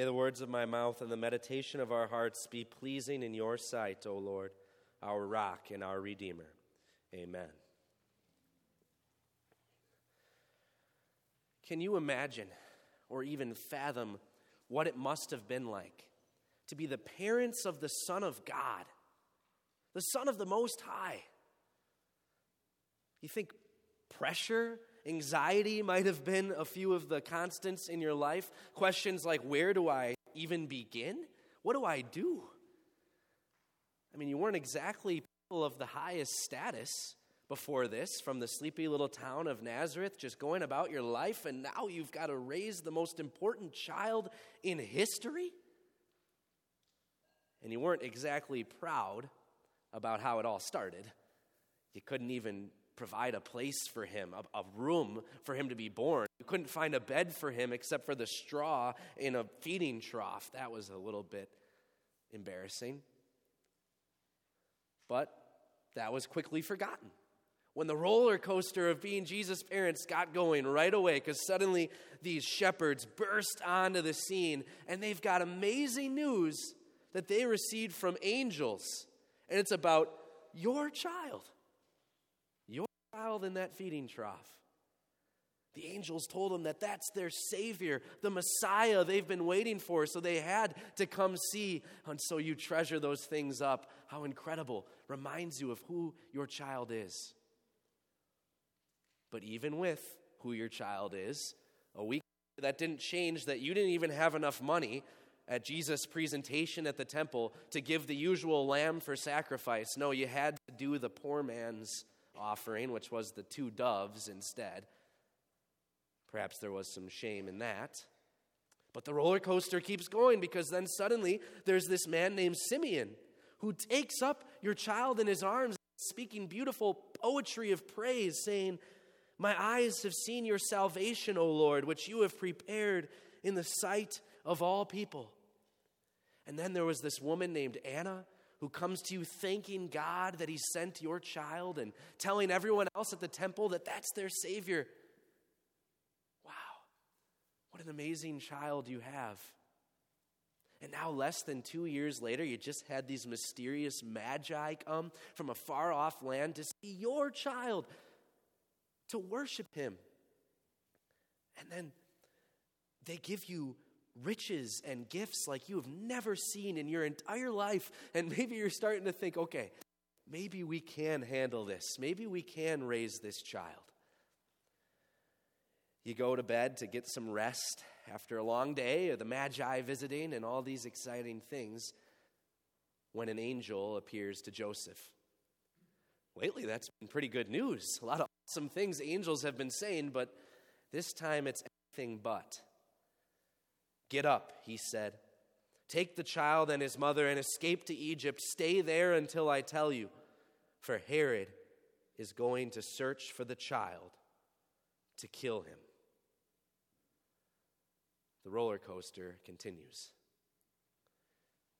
May the words of my mouth and the meditation of our hearts be pleasing in your sight, O Lord, our rock and our Redeemer. Amen. Can you imagine or even fathom what it must have been like to be the parents of the Son of God, the Son of the Most High? You think pressure Anxiety might have been a few of the constants in your life. Questions like, where do I even begin? What do I do? I mean, you weren't exactly people of the highest status before this from the sleepy little town of Nazareth, just going about your life, and now you've got to raise the most important child in history? And you weren't exactly proud about how it all started. You couldn't even provide a place for him, a, a, room for him to be born. You couldn't find a bed for him except for the straw in a feeding trough. That was a little bit embarrassing. But that was quickly forgotten. When the roller coaster of being Jesus' parents got going right away, because suddenly these shepherds burst onto the scene and they've got amazing news that they received from angels. And it's about your child child in that feeding trough. The angels told them that that's their Savior, the Messiah they've been waiting for, so they had to come see. And so you treasure those things up. How incredible. Reminds you of who your child is. But even with who your child is, a week that didn't change that you didn't even have enough money at Jesus' presentation at the temple to give the usual lamb for sacrifice. No, you had to do the poor man's offering, which was the two doves instead. Perhaps there was some shame in that. But the roller coaster keeps going because then suddenly there's this man named Simeon who takes up your child in his arms, speaking beautiful poetry of praise, saying, My eyes have seen your salvation, O Lord, which you have prepared in the sight of all people. And then there was this woman named Anna who comes to you thanking God that He sent your child and telling everyone else at the temple that that's their Savior. Wow, what an amazing child you have. And now, less than two years later, you just had these mysterious magi come from a far off land to see your child, to worship him. And then they give you riches and gifts like you have never seen in your entire life. And maybe you're starting to think, okay, maybe we can handle this. Maybe we can raise this child. You go to bed to get some rest after a long day of the Magi visiting and all these exciting things when an angel appears to Joseph. Lately, that's been pretty good news. A lot of awesome things angels have been saying, but this time it's anything but. Get up, he said. Take the child and his mother and escape to Egypt. Stay there until I tell you, for Herod is going to search for the child to kill him. The roller coaster continues.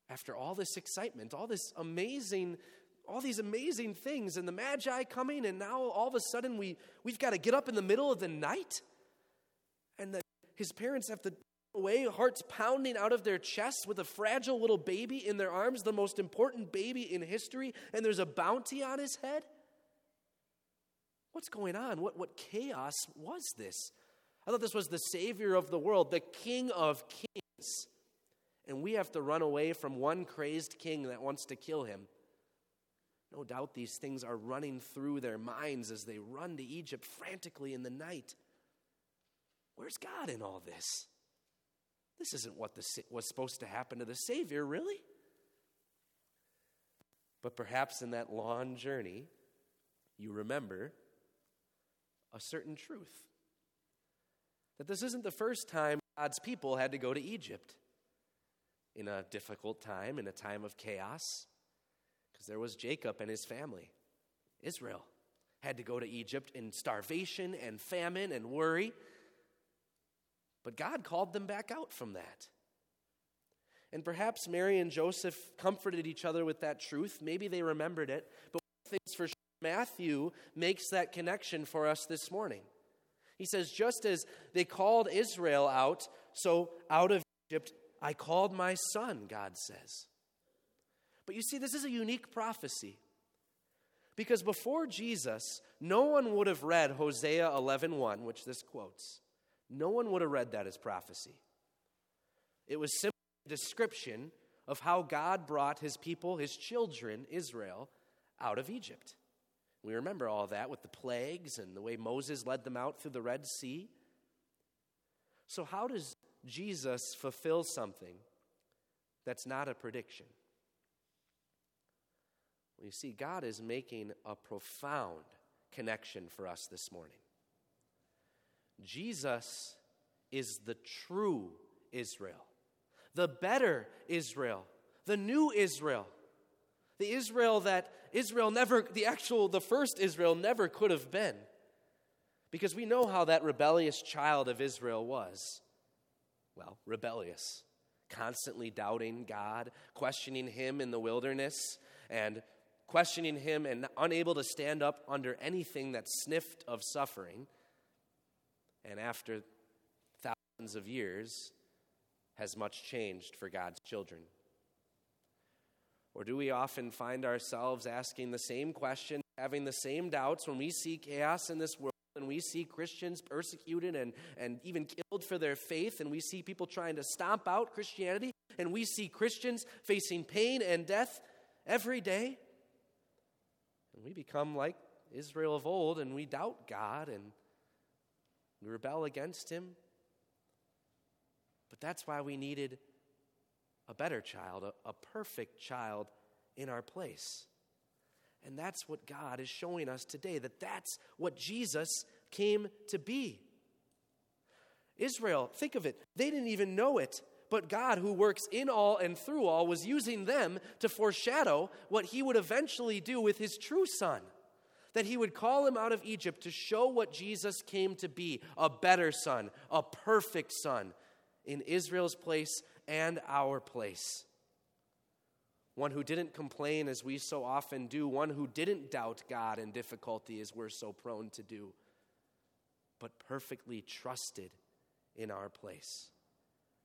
After all this excitement, all this amazing all these amazing things and the magi coming and now all of a sudden we we've got to get up in the middle of the night and that his parents have to away, hearts pounding out of their chests with a fragile little baby in their arms, the most important baby in history, and there's a bounty on his head? What's going on? What, what chaos was this? I thought this was the Savior of the world, the King of kings. And we have to run away from one crazed king that wants to kill him. No doubt these things are running through their minds as they run to Egypt frantically in the night. Where's God in all this? This isn't what the, was supposed to happen to the Savior, really. But perhaps in that long journey, you remember a certain truth that this isn't the first time God's people had to go to Egypt in a difficult time, in a time of chaos, because there was Jacob and his family. Israel had to go to Egypt in starvation and famine and worry. But God called them back out from that. And perhaps Mary and Joseph comforted each other with that truth. Maybe they remembered it. But things for sure, Matthew makes that connection for us this morning. He says, just as they called Israel out, so out of Egypt, I called my son, God says. But you see, this is a unique prophecy. Because before Jesus, no one would have read Hosea 11:1, which this quotes. No one would have read that as prophecy. It was simply a description of how God brought his people, his children, Israel, out of Egypt. We remember all that with the plagues and the way Moses led them out through the Red Sea. So, how does Jesus fulfill something that's not a prediction? Well, you see, God is making a profound connection for us this morning. Jesus is the true Israel, the better Israel, the new Israel, the Israel that Israel never, the actual, the first Israel never could have been. Because we know how that rebellious child of Israel was. Well, rebellious, constantly doubting God, questioning Him in the wilderness, and questioning Him and unable to stand up under anything that sniffed of suffering. And after thousands of years, has much changed for God's children. Or do we often find ourselves asking the same question, having the same doubts when we see chaos in this world and we see Christians persecuted and, and even killed for their faith, and we see people trying to stomp out Christianity, and we see Christians facing pain and death every day? And we become like Israel of old, and we doubt God and we rebel against Him. But that's why we needed a better child, a, a perfect child in our place. And that's what God is showing us today, that that's what Jesus came to be. Israel, think of it, they didn't even know it, but God, who works in all and through all, was using them to foreshadow what he would eventually do with his true son. That he would call him out of Egypt to show what Jesus came to be a better son, a perfect son in Israel's place and our place. One who didn't complain as we so often do, one who didn't doubt God in difficulty as we're so prone to do, but perfectly trusted in our place.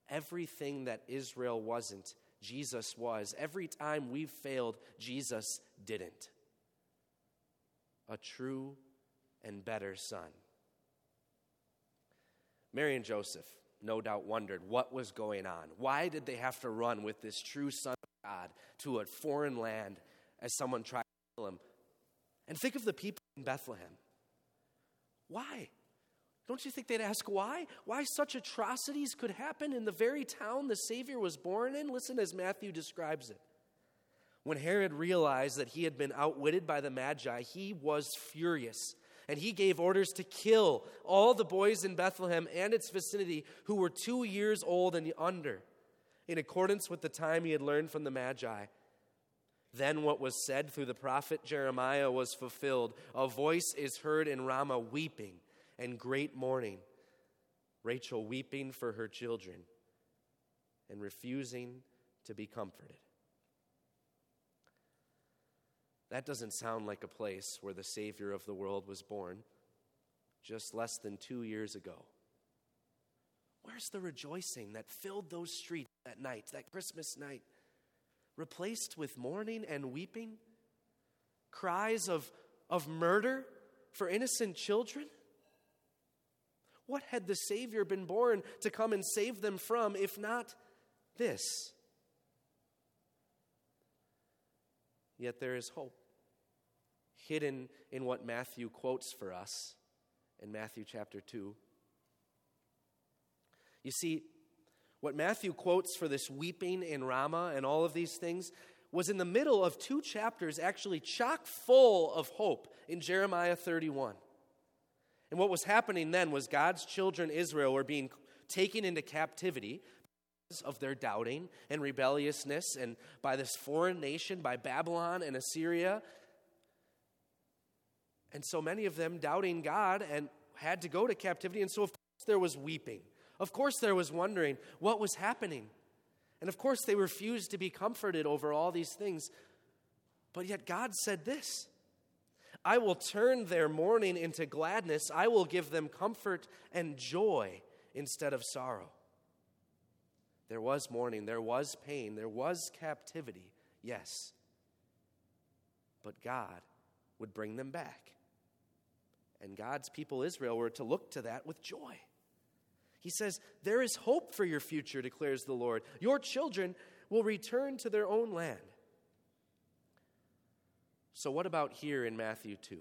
Everything that Israel wasn't, Jesus was. Every time we've failed, Jesus didn't. A true and better son. Mary and Joseph no doubt wondered what was going on. Why did they have to run with this true Son of God to a foreign land as someone tried to kill him? And think of the people in Bethlehem. Why? Don't you think they'd ask why? Why such atrocities could happen in the very town the Savior was born in? Listen as Matthew describes it. When Herod realized that he had been outwitted by the Magi, he was furious and he gave orders to kill all the boys in Bethlehem and its vicinity who were two years old and under, in accordance with the time he had learned from the Magi. Then what was said through the prophet Jeremiah was fulfilled. A voice is heard in Ramah weeping and great mourning. Rachel weeping for her children and refusing to be comforted. That doesn't sound like a place where the Savior of the world was born just less than two years ago. Where's the rejoicing that filled those streets that night, that Christmas night? Replaced with mourning and weeping? Cries of, of murder for innocent children? What had the Savior been born to come and save them from, if not this? Yet there is hope hidden in what Matthew quotes for us in Matthew chapter 2. You see, what Matthew quotes for this weeping in Ramah and all of these things was in the middle of two chapters actually chock full of hope in Jeremiah 31. And what was happening then was God's children, Israel, were being taken into captivity of their doubting and rebelliousness and by this foreign nation, by Babylon and Assyria. And so many of them doubting God and had to go to captivity. And so, of course, there was weeping. Of course, there was wondering what was happening. And of course, they refused to be comforted over all these things. But yet, God said this I will turn their mourning into gladness, I will give them comfort and joy instead of sorrow. There was mourning, there was pain, there was captivity, yes. But God would bring them back. And God's people, Israel, were to look to that with joy. He says, There is hope for your future, declares the Lord. Your children will return to their own land. So, what about here in Matthew 2?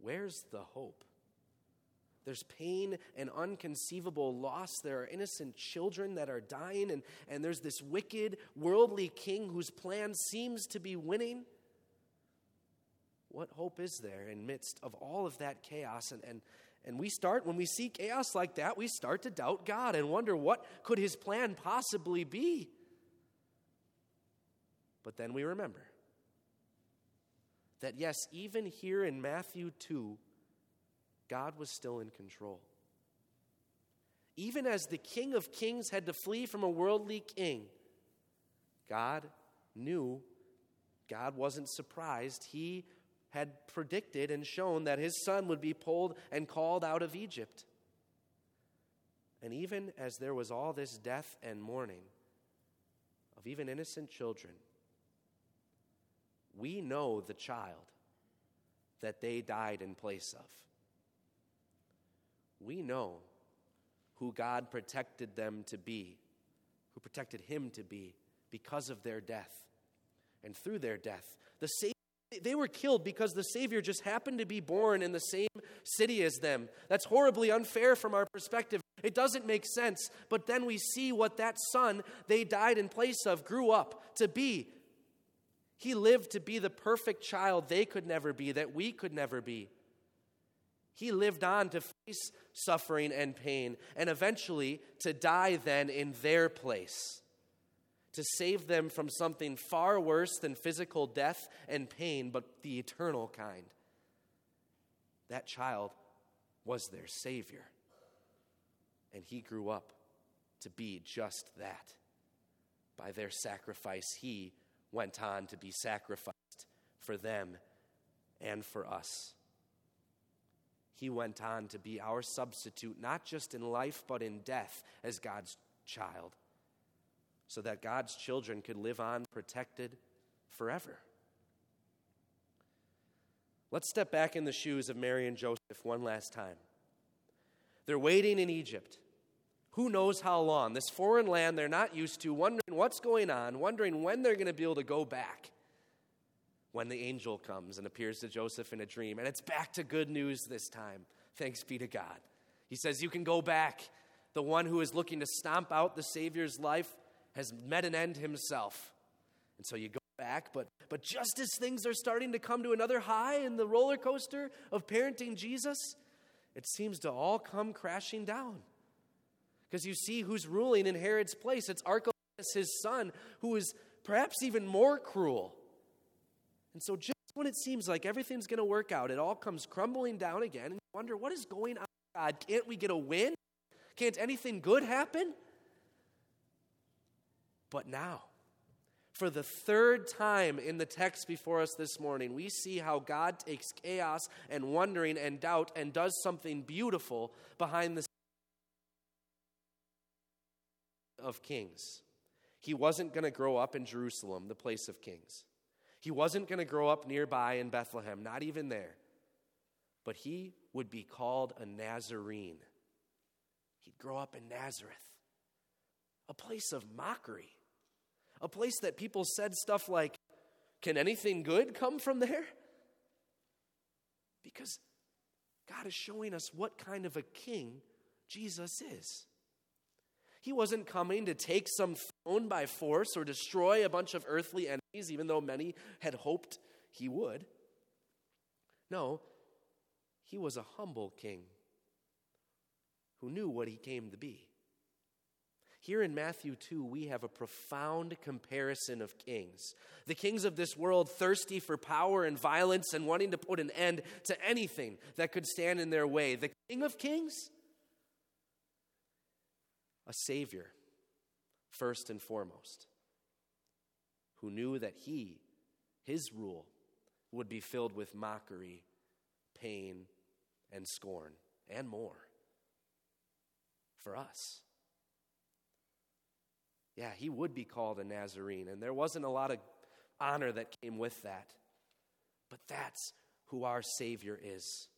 Where's the hope? There's pain and unconceivable loss. There are innocent children that are dying, and, and there's this wicked, worldly king whose plan seems to be winning. What hope is there in midst of all of that chaos? And, and, and we start, when we see chaos like that, we start to doubt God and wonder what could his plan possibly be? But then we remember that yes, even here in Matthew 2, God was still in control. Even as the King of Kings had to flee from a worldly king, God knew, God wasn't surprised. He had predicted and shown that his son would be pulled and called out of Egypt. And even as there was all this death and mourning of even innocent children, we know the child that they died in place of we know who God protected them to be, who protected him to be because of their death and through their death. The Savior, they were killed because the Savior just happened to be born in the same city as them. That's horribly unfair from our perspective. It doesn't make sense. But then we see what that son they died in place of grew up to be. He lived to be the perfect child they could never be, that we could never be. He lived on to face suffering and pain, and eventually to die then in their place, to save them from something far worse than physical death and pain, but the eternal kind. That child was their Savior, and he grew up to be just that. By their sacrifice, he went on to be sacrificed for them and for us he went on to be our substitute, not just in life, but in death as God's child, so that God's children could live on protected forever. Let's step back in the shoes of Mary and Joseph one last time. They're waiting in Egypt. Who knows how long? This foreign land they're not used to, wondering what's going on, wondering when they're going to be able to go back when the angel comes and appears to Joseph in a dream. And it's back to good news this time. Thanks be to God. He says, You can go back. The one who is looking to stomp out the Savior's life has met an end himself. And so you go back, but, but just as things are starting to come to another high in the roller coaster of parenting Jesus, it seems to all come crashing down. Because you see who's ruling in Herod's place. It's Archelaus, his son, who is perhaps even more cruel and so, just when it seems like everything's going to work out, it all comes crumbling down again, and you wonder, what is going on, God? Can't we get a win? Can't anything good happen? But now, for the third time in the text before us this morning, we see how God takes chaos and wondering and doubt and does something beautiful behind the of kings. He wasn't going to grow up in Jerusalem, the place of kings. He wasn't going to grow up nearby in Bethlehem, not even there. But he would be called a Nazarene. He'd grow up in Nazareth, a place of mockery, a place that people said stuff like, Can anything good come from there? Because God is showing us what kind of a king Jesus is. He wasn't coming to take some throne by force or destroy a bunch of earthly enemies, even though many had hoped he would. No, he was a humble king who knew what he came to be. Here in Matthew 2, we have a profound comparison of kings. The kings of this world, thirsty for power and violence and wanting to put an end to anything that could stand in their way. The King of Kings, a Savior, first and foremost, who knew that he, his rule, would be filled with mockery, pain, and scorn, and more for us. yeah, he would be called a Nazarene. And there wasn't a lot of honor that came with that. But that's who our Savior is.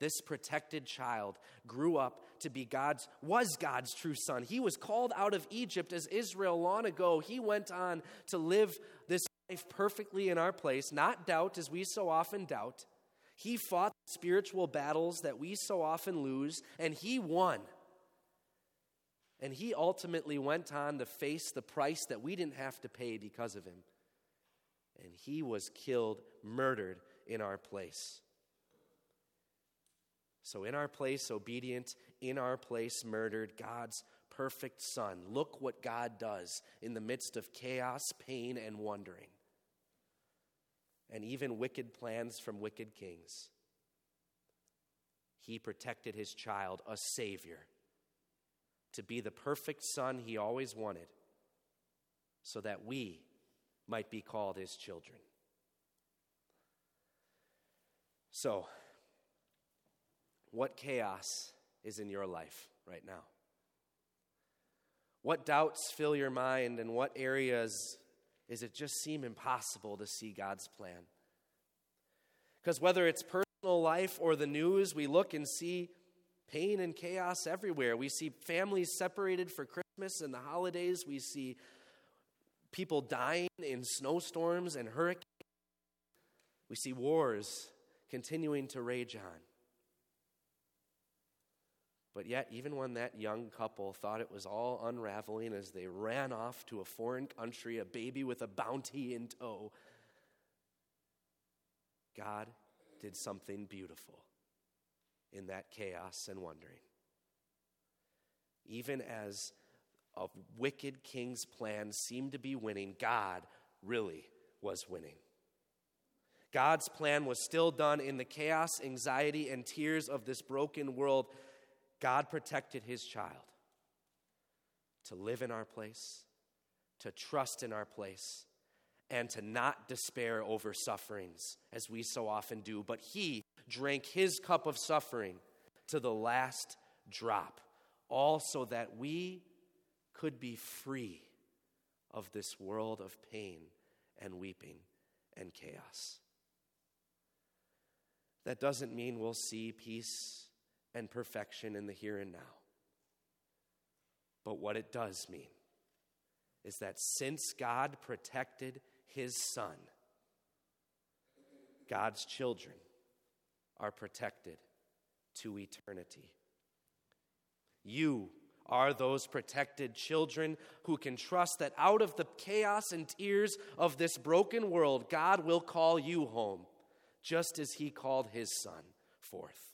This protected child grew up to be God's, was God's true son. He was called out of Egypt as Israel long ago. He went on to live this life perfectly in our place, not doubt as we so often doubt. He fought spiritual battles that we so often lose, and he won. And he ultimately went on to face the price that we didn't have to pay because of him. And he was killed, murdered in our place. So, in our place, obedient, in our place, murdered, God's perfect Son. Look what God does in the midst of chaos, pain, and wondering, and even wicked plans from wicked kings. He protected his child, a Savior, to be the perfect Son he always wanted, so that we might be called his children. So, what chaos is in your life right now? What doubts fill your mind, and what areas is it just seem impossible to see God's plan? Because whether it's personal life or the news, we look and see pain and chaos everywhere. We see families separated for Christmas and the holidays. We see people dying in snowstorms and hurricanes. We see wars continuing to rage on. But yet, even when that young couple thought it was all unraveling as they ran off to a foreign country, a baby with a bounty in tow, God did something beautiful in that chaos and wondering. Even as a wicked king's plan seemed to be winning, God really was winning. God's plan was still done in the chaos, anxiety, and tears of this broken world God protected his child to live in our place, to trust in our place, and to not despair over sufferings as we so often do. But he drank his cup of suffering to the last drop, all so that we could be free of this world of pain and weeping and chaos. That doesn't mean we'll see peace and perfection in the here and now. But what it does mean is that since God protected his son, God's children are protected to eternity. You are those protected children who can trust that out of the chaos and tears of this broken world, God will call you home, just as he called his son forth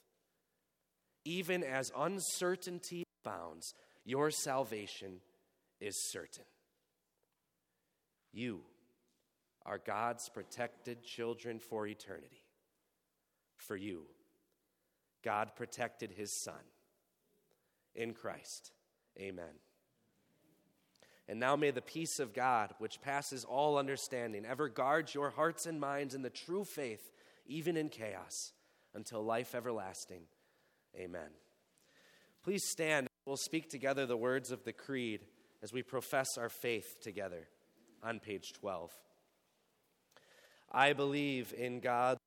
even as uncertainty abounds, your salvation is certain. You are God's protected children for eternity. For you, God protected his Son. In Christ, amen. And now may the peace of God, which passes all understanding, ever guard your hearts and minds in the true faith, even in chaos, until life everlasting. Amen. Please stand. We'll speak together the words of the Creed as we profess our faith together on page 12. I believe in God,